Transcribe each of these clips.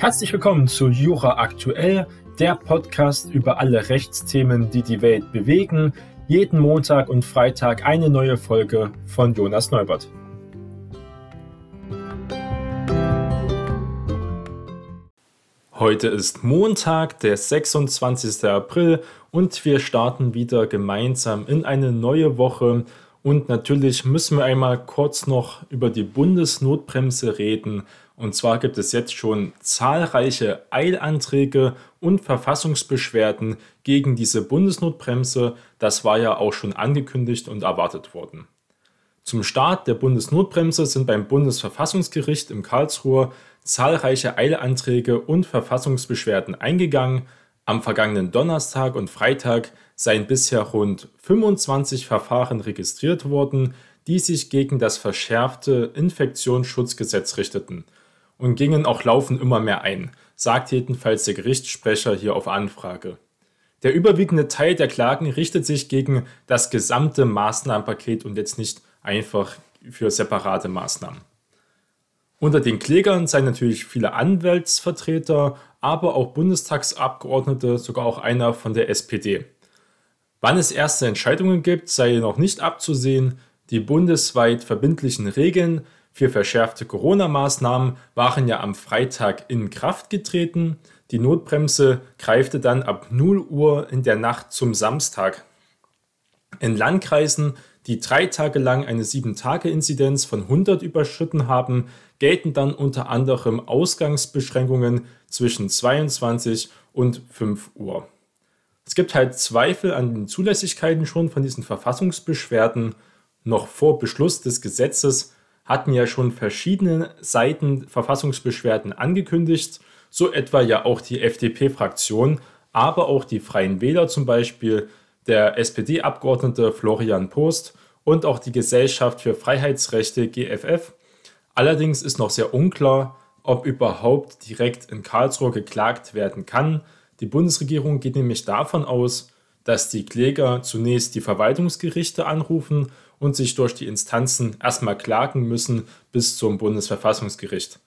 Herzlich willkommen zu Jura Aktuell, der Podcast über alle Rechtsthemen, die die Welt bewegen. Jeden Montag und Freitag eine neue Folge von Jonas Neubert. Heute ist Montag, der 26. April und wir starten wieder gemeinsam in eine neue Woche. Und natürlich müssen wir einmal kurz noch über die Bundesnotbremse reden. Und zwar gibt es jetzt schon zahlreiche Eilanträge und Verfassungsbeschwerden gegen diese Bundesnotbremse. Das war ja auch schon angekündigt und erwartet worden. Zum Start der Bundesnotbremse sind beim Bundesverfassungsgericht in Karlsruhe zahlreiche Eilanträge und Verfassungsbeschwerden eingegangen. Am vergangenen Donnerstag und Freitag seien bisher rund 25 Verfahren registriert worden, die sich gegen das verschärfte Infektionsschutzgesetz richteten und gingen auch laufend immer mehr ein, sagt jedenfalls der Gerichtssprecher hier auf Anfrage. Der überwiegende Teil der Klagen richtet sich gegen das gesamte Maßnahmenpaket und jetzt nicht einfach für separate Maßnahmen. Unter den Klägern seien natürlich viele Anwaltsvertreter, aber auch Bundestagsabgeordnete, sogar auch einer von der SPD. Wann es erste Entscheidungen gibt, sei noch nicht abzusehen. Die bundesweit verbindlichen Regeln für verschärfte Corona-Maßnahmen waren ja am Freitag in Kraft getreten. Die Notbremse greifte dann ab 0 Uhr in der Nacht zum Samstag. In Landkreisen die drei Tage lang eine 7-Tage-Inzidenz von 100 überschritten haben, gelten dann unter anderem Ausgangsbeschränkungen zwischen 22 und 5 Uhr. Es gibt halt Zweifel an den Zulässigkeiten schon von diesen Verfassungsbeschwerden. Noch vor Beschluss des Gesetzes hatten ja schon verschiedene Seiten Verfassungsbeschwerden angekündigt, so etwa ja auch die FDP-Fraktion, aber auch die Freien Wähler zum Beispiel, der SPD-Abgeordnete Florian Post und auch die Gesellschaft für Freiheitsrechte GFF. Allerdings ist noch sehr unklar, ob überhaupt direkt in Karlsruhe geklagt werden kann. Die Bundesregierung geht nämlich davon aus, dass die Kläger zunächst die Verwaltungsgerichte anrufen und sich durch die Instanzen erstmal klagen müssen bis zum Bundesverfassungsgericht.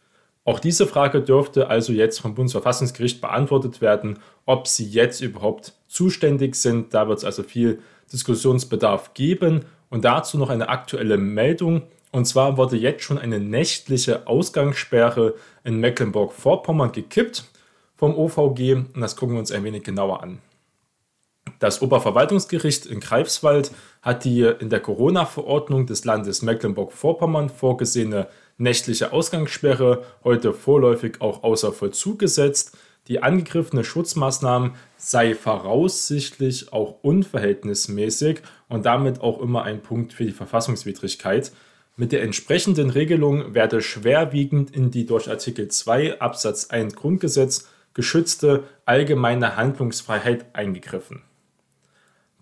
Auch diese Frage dürfte also jetzt vom Bundesverfassungsgericht beantwortet werden, ob sie jetzt überhaupt zuständig sind. Da wird es also viel Diskussionsbedarf geben. Und dazu noch eine aktuelle Meldung. Und zwar wurde jetzt schon eine nächtliche Ausgangssperre in Mecklenburg-Vorpommern gekippt vom OVG. Und das gucken wir uns ein wenig genauer an. Das Oberverwaltungsgericht in Greifswald hat die in der Corona-Verordnung des Landes Mecklenburg-Vorpommern vorgesehene nächtliche Ausgangssperre heute vorläufig auch außer Vollzug gesetzt. Die angegriffene Schutzmaßnahmen sei voraussichtlich auch unverhältnismäßig und damit auch immer ein Punkt für die Verfassungswidrigkeit. Mit der entsprechenden Regelung werde schwerwiegend in die durch Artikel 2 Absatz 1 Grundgesetz geschützte allgemeine Handlungsfreiheit eingegriffen.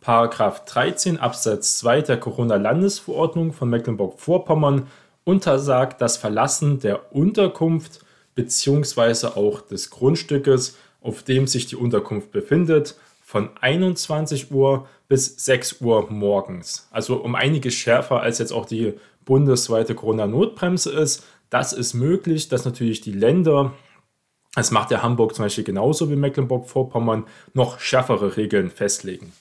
Paragraph 13 Absatz 2 der Corona-Landesverordnung von Mecklenburg-Vorpommern untersagt das Verlassen der Unterkunft bzw. auch des Grundstückes, auf dem sich die Unterkunft befindet, von 21 Uhr bis 6 Uhr morgens. Also um einiges schärfer als jetzt auch die bundesweite Corona-Notbremse ist. Das ist möglich, dass natürlich die Länder, das macht ja Hamburg zum Beispiel genauso wie Mecklenburg-Vorpommern, noch schärfere Regeln festlegen.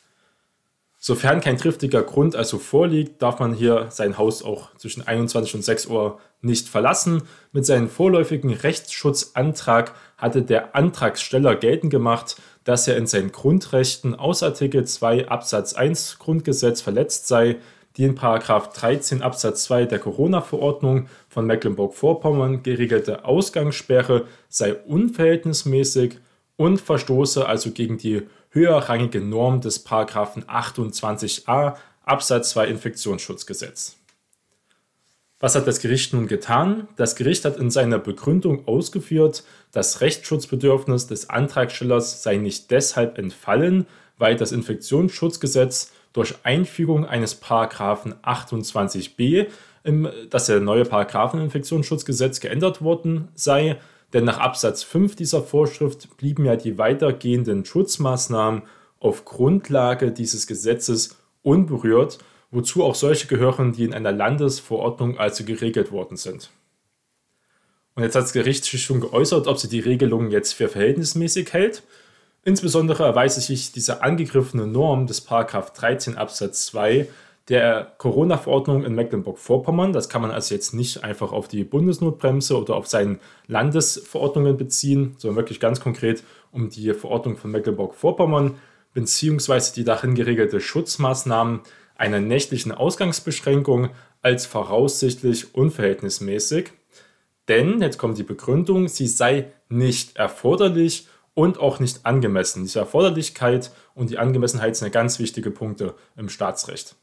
Sofern kein triftiger Grund also vorliegt, darf man hier sein Haus auch zwischen 21 und 6 Uhr nicht verlassen. Mit seinem vorläufigen Rechtsschutzantrag hatte der Antragsteller geltend gemacht, dass er in seinen Grundrechten aus Artikel 2 Absatz 1 Grundgesetz verletzt sei. Die in 13 Absatz 2 der Corona-Verordnung von Mecklenburg-Vorpommern geregelte Ausgangssperre sei unverhältnismäßig und verstoße also gegen die höherrangige Norm des Paragraphen 28a Absatz 2 Infektionsschutzgesetz. Was hat das Gericht nun getan? Das Gericht hat in seiner Begründung ausgeführt, das Rechtsschutzbedürfnis des Antragstellers sei nicht deshalb entfallen, weil das Infektionsschutzgesetz durch Einfügung eines Paragraphen 28b, dass der neue Paragraphen Infektionsschutzgesetz geändert worden sei, denn nach Absatz 5 dieser Vorschrift blieben ja die weitergehenden Schutzmaßnahmen auf Grundlage dieses Gesetzes unberührt, wozu auch solche gehören, die in einer Landesverordnung also geregelt worden sind. Und jetzt hat das Gericht sich schon geäußert, ob sie die Regelung jetzt für verhältnismäßig hält. Insbesondere erweise sich diese angegriffene Norm des 13 Absatz 2 der Corona-Verordnung in Mecklenburg-Vorpommern. Das kann man also jetzt nicht einfach auf die Bundesnotbremse oder auf seine Landesverordnungen beziehen, sondern wirklich ganz konkret um die Verordnung von Mecklenburg-Vorpommern beziehungsweise die darin geregelte Schutzmaßnahmen einer nächtlichen Ausgangsbeschränkung als voraussichtlich unverhältnismäßig. Denn, jetzt kommt die Begründung, sie sei nicht erforderlich und auch nicht angemessen. Diese Erforderlichkeit und die Angemessenheit sind ganz wichtige Punkte im Staatsrecht.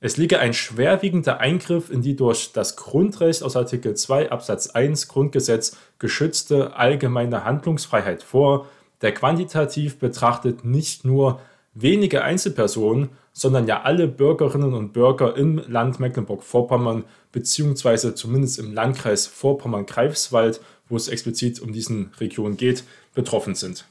Es liege ein schwerwiegender Eingriff in die durch das Grundrecht aus Artikel 2 Absatz 1 Grundgesetz geschützte allgemeine Handlungsfreiheit vor, der quantitativ betrachtet nicht nur wenige Einzelpersonen, sondern ja alle Bürgerinnen und Bürger im Land Mecklenburg-Vorpommern beziehungsweise zumindest im Landkreis Vorpommern-Greifswald, wo es explizit um diesen Region geht, betroffen sind.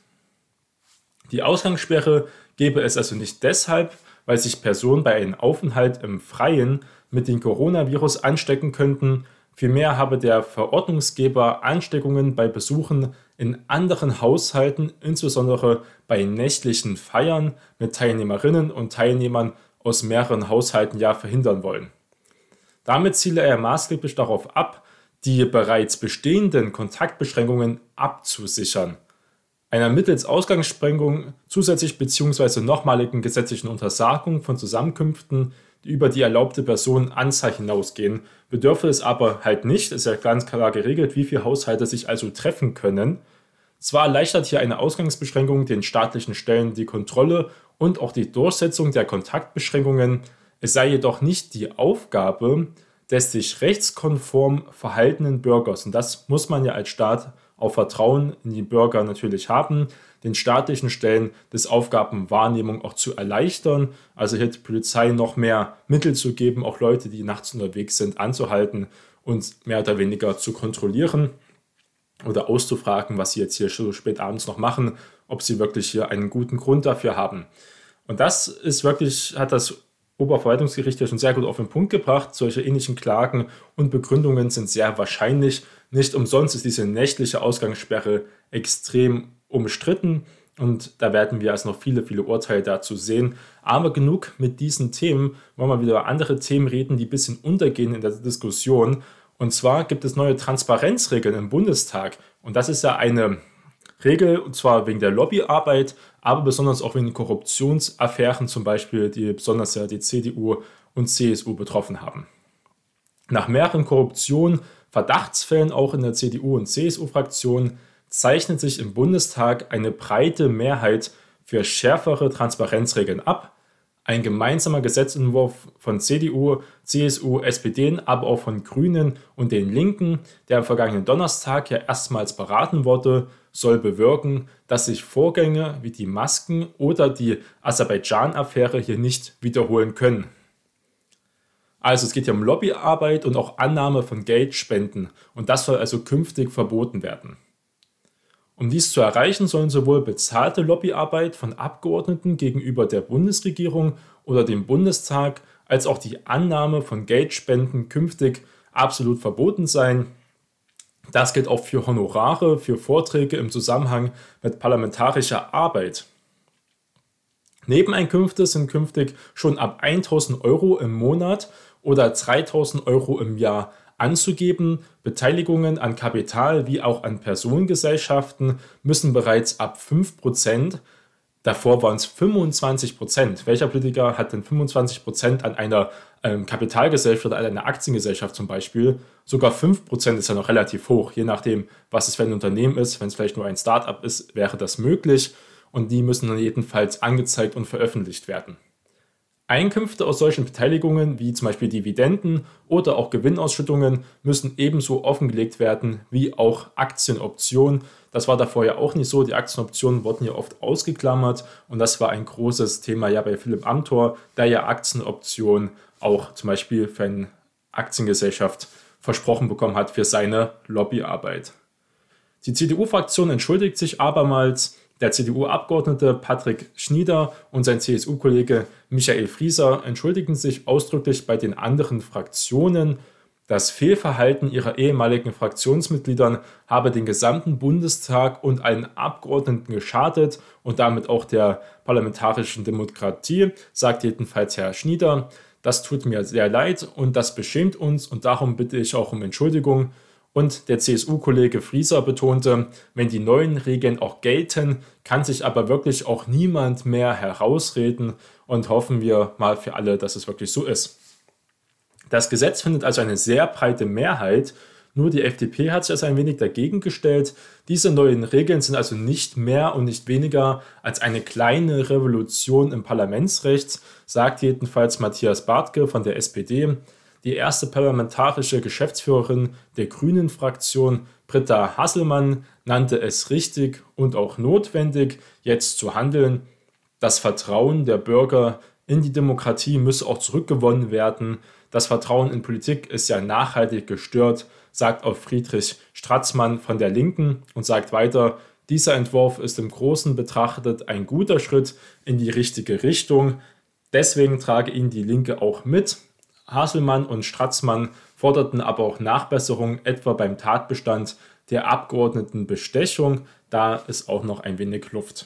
Die Ausgangssperre gebe es also nicht deshalb, weil sich Personen bei einem Aufenthalt im Freien mit dem Coronavirus anstecken könnten, Vielmehr habe der Verordnungsgeber Ansteckungen bei Besuchen in anderen Haushalten, insbesondere bei nächtlichen Feiern mit Teilnehmerinnen und Teilnehmern aus mehreren Haushalten ja verhindern wollen. Damit ziele er maßgeblich darauf ab, die bereits bestehenden Kontaktbeschränkungen abzusichern. Einer mittels Ausgangssprengung zusätzlich bzw. nochmaligen gesetzlichen Untersagung von Zusammenkünften über die erlaubte Personenanzahl hinausgehen. Bedürfe es aber halt nicht, ist ja ganz klar geregelt, wie viele Haushalte sich also treffen können. Zwar erleichtert hier eine Ausgangsbeschränkung den staatlichen Stellen die Kontrolle und auch die Durchsetzung der Kontaktbeschränkungen, es sei jedoch nicht die Aufgabe des sich rechtskonform verhaltenen Bürgers. Und das muss man ja als Staat auch Vertrauen in die Bürger natürlich haben, den staatlichen Stellen das Aufgabenwahrnehmung auch zu erleichtern, also hier der Polizei noch mehr Mittel zu geben, auch Leute, die nachts unterwegs sind, anzuhalten und mehr oder weniger zu kontrollieren oder auszufragen, was sie jetzt hier so spät abends noch machen, ob sie wirklich hier einen guten Grund dafür haben. Und das ist wirklich, hat das Oberverwaltungsgericht ja schon sehr gut auf den Punkt gebracht. Solche ähnlichen Klagen und Begründungen sind sehr wahrscheinlich. Nicht umsonst ist diese nächtliche Ausgangssperre extrem umstritten und da werden wir also noch viele, viele Urteile dazu sehen. Aber genug mit diesen Themen, wollen wir wieder über andere Themen reden, die ein bisschen untergehen in der Diskussion. Und zwar gibt es neue Transparenzregeln im Bundestag. Und das ist ja eine Regel, und zwar wegen der Lobbyarbeit, aber besonders auch wegen Korruptionsaffären zum Beispiel, die besonders ja die CDU und CSU betroffen haben. Nach mehreren Korruption, Verdachtsfällen auch in der CDU und CSU-Fraktion zeichnet sich im Bundestag eine breite Mehrheit für schärfere Transparenzregeln ab. Ein gemeinsamer Gesetzentwurf von CDU, CSU, SPD, aber auch von Grünen und den Linken, der am vergangenen Donnerstag ja erstmals beraten wurde, soll bewirken, dass sich Vorgänge wie die Masken oder die Aserbaidschan-Affäre hier nicht wiederholen können. Also es geht hier um Lobbyarbeit und auch Annahme von Geldspenden und das soll also künftig verboten werden. Um dies zu erreichen, sollen sowohl bezahlte Lobbyarbeit von Abgeordneten gegenüber der Bundesregierung oder dem Bundestag als auch die Annahme von Geldspenden künftig absolut verboten sein. Das gilt auch für Honorare, für Vorträge im Zusammenhang mit parlamentarischer Arbeit. Nebeneinkünfte sind künftig schon ab 1000 Euro im Monat oder 3000 Euro im Jahr anzugeben. Beteiligungen an Kapital wie auch an Personengesellschaften müssen bereits ab 5%, davor waren es 25%. Welcher Politiker hat denn 25% an einer ähm, Kapitalgesellschaft oder an einer Aktiengesellschaft zum Beispiel? Sogar 5% ist ja noch relativ hoch, je nachdem, was es für ein Unternehmen ist. Wenn es vielleicht nur ein Startup ist, wäre das möglich und die müssen dann jedenfalls angezeigt und veröffentlicht werden. Einkünfte aus solchen Beteiligungen, wie zum Beispiel Dividenden oder auch Gewinnausschüttungen, müssen ebenso offengelegt werden wie auch Aktienoptionen. Das war davor ja auch nicht so. Die Aktienoptionen wurden hier oft ausgeklammert und das war ein großes Thema ja bei Philipp Amthor, der ja Aktienoptionen auch zum Beispiel für eine Aktiengesellschaft versprochen bekommen hat für seine Lobbyarbeit. Die CDU-Fraktion entschuldigt sich abermals, der CDU-Abgeordnete Patrick Schnieder und sein CSU-Kollege Michael Frieser entschuldigen sich ausdrücklich bei den anderen Fraktionen. Das Fehlverhalten ihrer ehemaligen Fraktionsmitgliedern habe den gesamten Bundestag und allen Abgeordneten geschadet und damit auch der parlamentarischen Demokratie, sagt jedenfalls Herr Schnieder. Das tut mir sehr leid und das beschämt uns und darum bitte ich auch um Entschuldigung. Und der CSU-Kollege Frieser betonte, wenn die neuen Regeln auch gelten, kann sich aber wirklich auch niemand mehr herausreden und hoffen wir mal für alle, dass es wirklich so ist. Das Gesetz findet also eine sehr breite Mehrheit, nur die FDP hat sich also ein wenig dagegen gestellt. Diese neuen Regeln sind also nicht mehr und nicht weniger als eine kleine Revolution im Parlamentsrecht, sagt jedenfalls Matthias Bartke von der SPD. Die erste parlamentarische Geschäftsführerin der Grünen-Fraktion, Britta Hasselmann, nannte es richtig und auch notwendig, jetzt zu handeln. Das Vertrauen der Bürger in die Demokratie müsse auch zurückgewonnen werden. Das Vertrauen in Politik ist ja nachhaltig gestört, sagt auch Friedrich Stratzmann von der Linken und sagt weiter, dieser Entwurf ist im Großen betrachtet ein guter Schritt in die richtige Richtung. Deswegen trage ihn die Linke auch mit. Haselmann und Stratzmann forderten aber auch Nachbesserungen, etwa beim Tatbestand der Abgeordnetenbestechung. Da ist auch noch ein wenig Luft.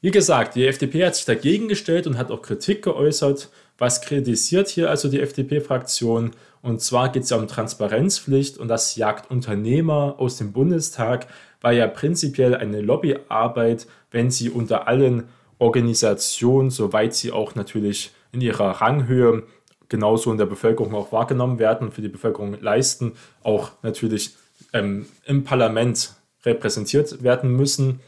Wie gesagt, die FDP hat sich dagegen gestellt und hat auch Kritik geäußert. Was kritisiert hier also die FDP-Fraktion? Und zwar geht es ja um Transparenzpflicht und das jagt Unternehmer aus dem Bundestag, weil ja prinzipiell eine Lobbyarbeit, wenn sie unter allen Organisationen, soweit sie auch natürlich in ihrer Ranghöhe genauso in der Bevölkerung auch wahrgenommen werden, für die Bevölkerung leisten, auch natürlich ähm, im Parlament repräsentiert werden müssen.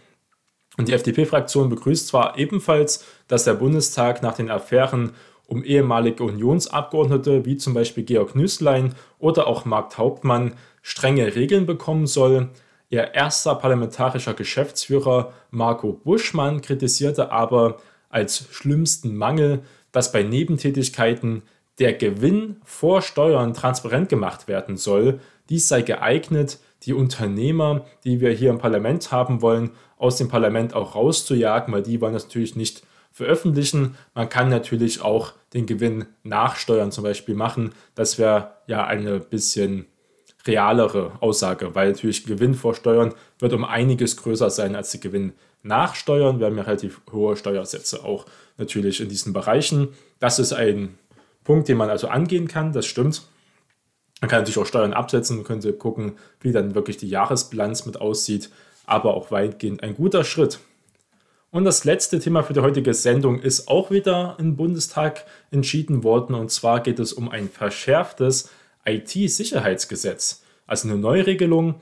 Und die FDP-Fraktion begrüßt zwar ebenfalls, dass der Bundestag nach den Affären um ehemalige Unionsabgeordnete wie zum Beispiel Georg Nüßlein oder auch Mark Hauptmann strenge Regeln bekommen soll. Ihr erster parlamentarischer Geschäftsführer Marco Buschmann kritisierte aber als schlimmsten Mangel, dass bei Nebentätigkeiten der Gewinn vor Steuern transparent gemacht werden soll. Dies sei geeignet, die Unternehmer, die wir hier im Parlament haben wollen, aus dem Parlament auch rauszujagen, weil die wollen das natürlich nicht veröffentlichen. Man kann natürlich auch den Gewinn nachsteuern zum Beispiel machen. Das wäre ja eine bisschen realere Aussage, weil natürlich Gewinn vor Steuern wird um einiges größer sein als die Gewinn nachsteuern. Wir haben ja relativ hohe Steuersätze auch natürlich in diesen Bereichen. Das ist ein Punkt, den man also angehen kann, das stimmt. Man kann natürlich auch Steuern absetzen und könnte gucken, wie dann wirklich die Jahresbilanz mit aussieht, aber auch weitgehend ein guter Schritt. Und das letzte Thema für die heutige Sendung ist auch wieder im Bundestag entschieden worden. Und zwar geht es um ein verschärftes IT-Sicherheitsgesetz. Also eine Neuregelung.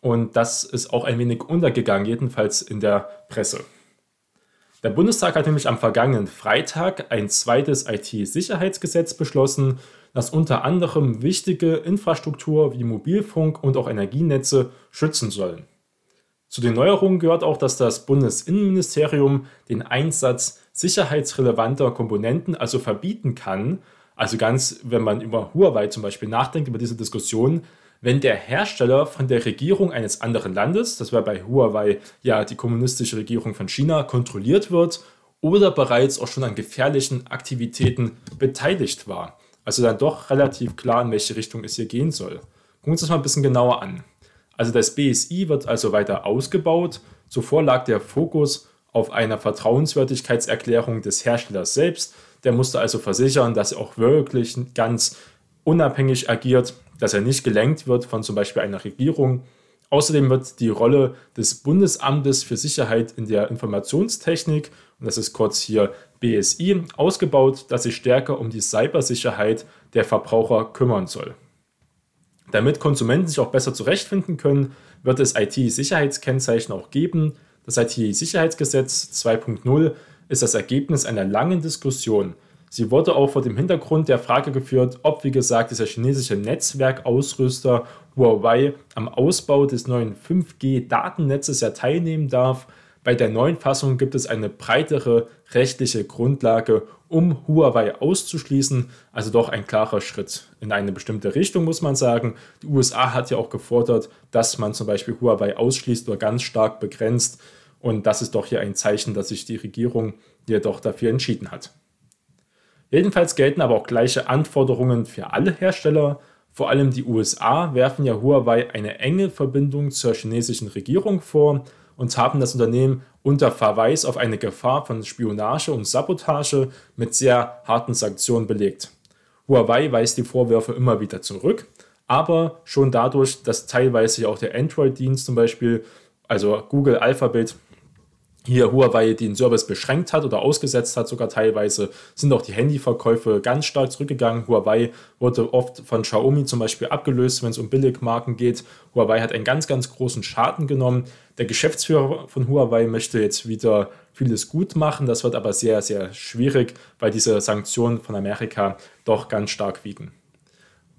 Und das ist auch ein wenig untergegangen, jedenfalls in der Presse. Der Bundestag hat nämlich am vergangenen Freitag ein zweites IT-Sicherheitsgesetz beschlossen, das unter anderem wichtige Infrastruktur wie Mobilfunk und auch Energienetze schützen soll. Zu den Neuerungen gehört auch, dass das Bundesinnenministerium den Einsatz sicherheitsrelevanter Komponenten also verbieten kann. Also ganz, wenn man über Huawei zum Beispiel nachdenkt, über diese Diskussion, wenn der Hersteller von der Regierung eines anderen Landes, das war bei Huawei ja die kommunistische Regierung von China, kontrolliert wird oder bereits auch schon an gefährlichen Aktivitäten beteiligt war. Also dann doch relativ klar, in welche Richtung es hier gehen soll. Gucken wir uns das mal ein bisschen genauer an. Also das BSI wird also weiter ausgebaut. Zuvor lag der Fokus auf einer Vertrauenswürdigkeitserklärung des Herstellers selbst. Der musste also versichern, dass er auch wirklich ganz unabhängig agiert, dass er nicht gelenkt wird von zum Beispiel einer Regierung. Außerdem wird die Rolle des Bundesamtes für Sicherheit in der Informationstechnik, und das ist kurz hier BSI, ausgebaut, das sich stärker um die Cybersicherheit der Verbraucher kümmern soll. Damit Konsumenten sich auch besser zurechtfinden können, wird es IT-Sicherheitskennzeichen auch geben. Das IT-Sicherheitsgesetz 2.0 ist das Ergebnis einer langen Diskussion. Sie wurde auch vor dem Hintergrund der Frage geführt, ob, wie gesagt, dieser chinesische Netzwerkausrüster Huawei am Ausbau des neuen 5G-Datennetzes ja teilnehmen darf. Bei der neuen Fassung gibt es eine breitere rechtliche Grundlage, um Huawei auszuschließen. Also doch ein klarer Schritt in eine bestimmte Richtung, muss man sagen. Die USA hat ja auch gefordert, dass man zum Beispiel Huawei ausschließt oder ganz stark begrenzt. Und das ist doch hier ein Zeichen, dass sich die Regierung hier doch dafür entschieden hat. Jedenfalls gelten aber auch gleiche Anforderungen für alle Hersteller Vor allem die USA werfen ja Huawei eine enge Verbindung zur chinesischen Regierung vor und haben das Unternehmen unter Verweis auf eine Gefahr von Spionage und Sabotage mit sehr harten Sanktionen belegt. Huawei weist die Vorwürfe immer wieder zurück, aber schon dadurch, dass teilweise auch der Android-Dienst zum Beispiel, also Google Alphabet, hier Huawei den Service beschränkt hat oder ausgesetzt hat, sogar teilweise, sind auch die Handyverkäufe ganz stark zurückgegangen. Huawei wurde oft von Xiaomi zum Beispiel abgelöst, wenn es um Billigmarken geht. Huawei hat einen ganz, ganz großen Schaden genommen. Der Geschäftsführer von Huawei möchte jetzt wieder vieles gut machen. Das wird aber sehr, sehr schwierig, weil diese Sanktionen von Amerika doch ganz stark wiegen.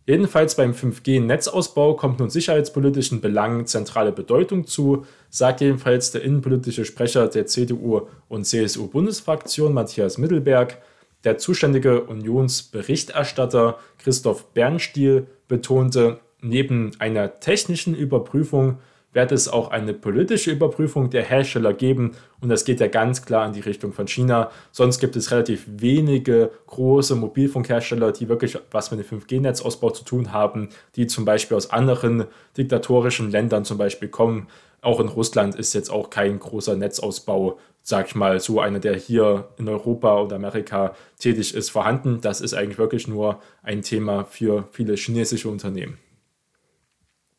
Jedenfalls beim 5G-Netzausbau kommt nun sicherheitspolitischen Belangen zentrale Bedeutung zu, sagt jedenfalls der innenpolitische Sprecher der CDU und CSU-Bundesfraktion Matthias Mittelberg. Der zuständige Unionsberichterstatter Christoph Bernstiel betonte, neben einer technischen Überprüfung wird es auch eine politische Überprüfung der Hersteller geben und das geht ja ganz klar in die Richtung von China. Sonst gibt es relativ wenige große Mobilfunkhersteller, die wirklich was mit dem 5G-Netzausbau zu tun haben, die zum Beispiel aus anderen diktatorischen Ländern zum Beispiel kommen. Auch in Russland ist jetzt auch kein großer Netzausbau, sag ich mal, so einer, der hier in Europa oder Amerika tätig ist, vorhanden. Das ist eigentlich wirklich nur ein Thema für viele chinesische Unternehmen.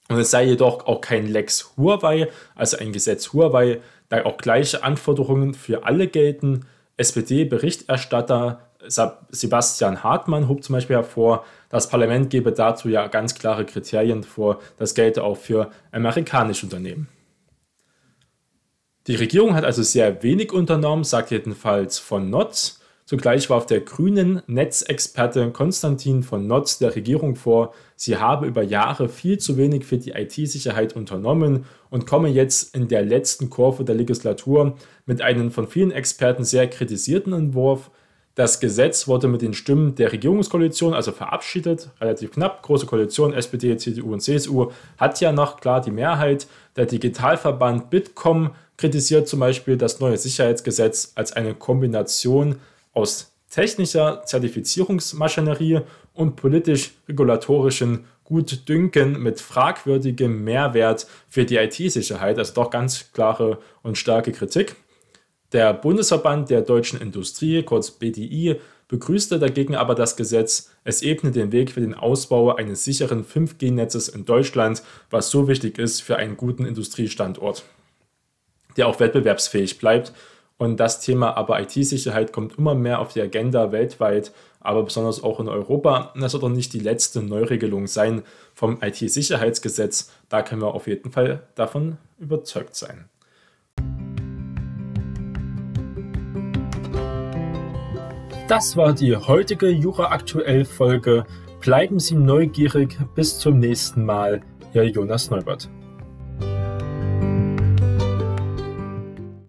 Und es sei jedoch auch kein Lex Huawei, also ein Gesetz Huawei, da auch gleiche Anforderungen für alle gelten. SPD-Berichterstatter Sebastian Hartmann hob zum Beispiel hervor, das Parlament gebe dazu ja ganz klare Kriterien vor. Das gelte auch für amerikanische Unternehmen. Die Regierung hat also sehr wenig unternommen, sagt jedenfalls von Notz. Zugleich warf der grünen Netzexperte Konstantin von Notz der Regierung vor, sie habe über Jahre viel zu wenig für die IT-Sicherheit unternommen und komme jetzt in der letzten Kurve der Legislatur mit einem von vielen Experten sehr kritisierten Entwurf. Das Gesetz wurde mit den Stimmen der Regierungskoalition also verabschiedet, relativ knapp. Große Koalition, SPD, CDU und CSU hat ja noch klar die Mehrheit. Der Digitalverband Bitkom kritisiert zum Beispiel das neue Sicherheitsgesetz als eine Kombination aus technischer Zertifizierungsmaschinerie und politisch-regulatorischen Gutdünken mit fragwürdigem Mehrwert für die IT-Sicherheit, also doch ganz klare und starke Kritik. Der Bundesverband der deutschen Industrie, kurz BDI, begrüßte dagegen aber das Gesetz. Es ebnet den Weg für den Ausbau eines sicheren 5G-Netzes in Deutschland, was so wichtig ist für einen guten Industriestandort, der auch wettbewerbsfähig bleibt und das Thema aber IT-Sicherheit kommt immer mehr auf die Agenda weltweit, aber besonders auch in Europa. Das wird doch nicht die letzte Neuregelung sein vom IT-Sicherheitsgesetz. Da können wir auf jeden Fall davon überzeugt sein. Das war die heutige Jura aktuell Folge. Bleiben Sie neugierig. Bis zum nächsten Mal. Ihr Jonas Neubert.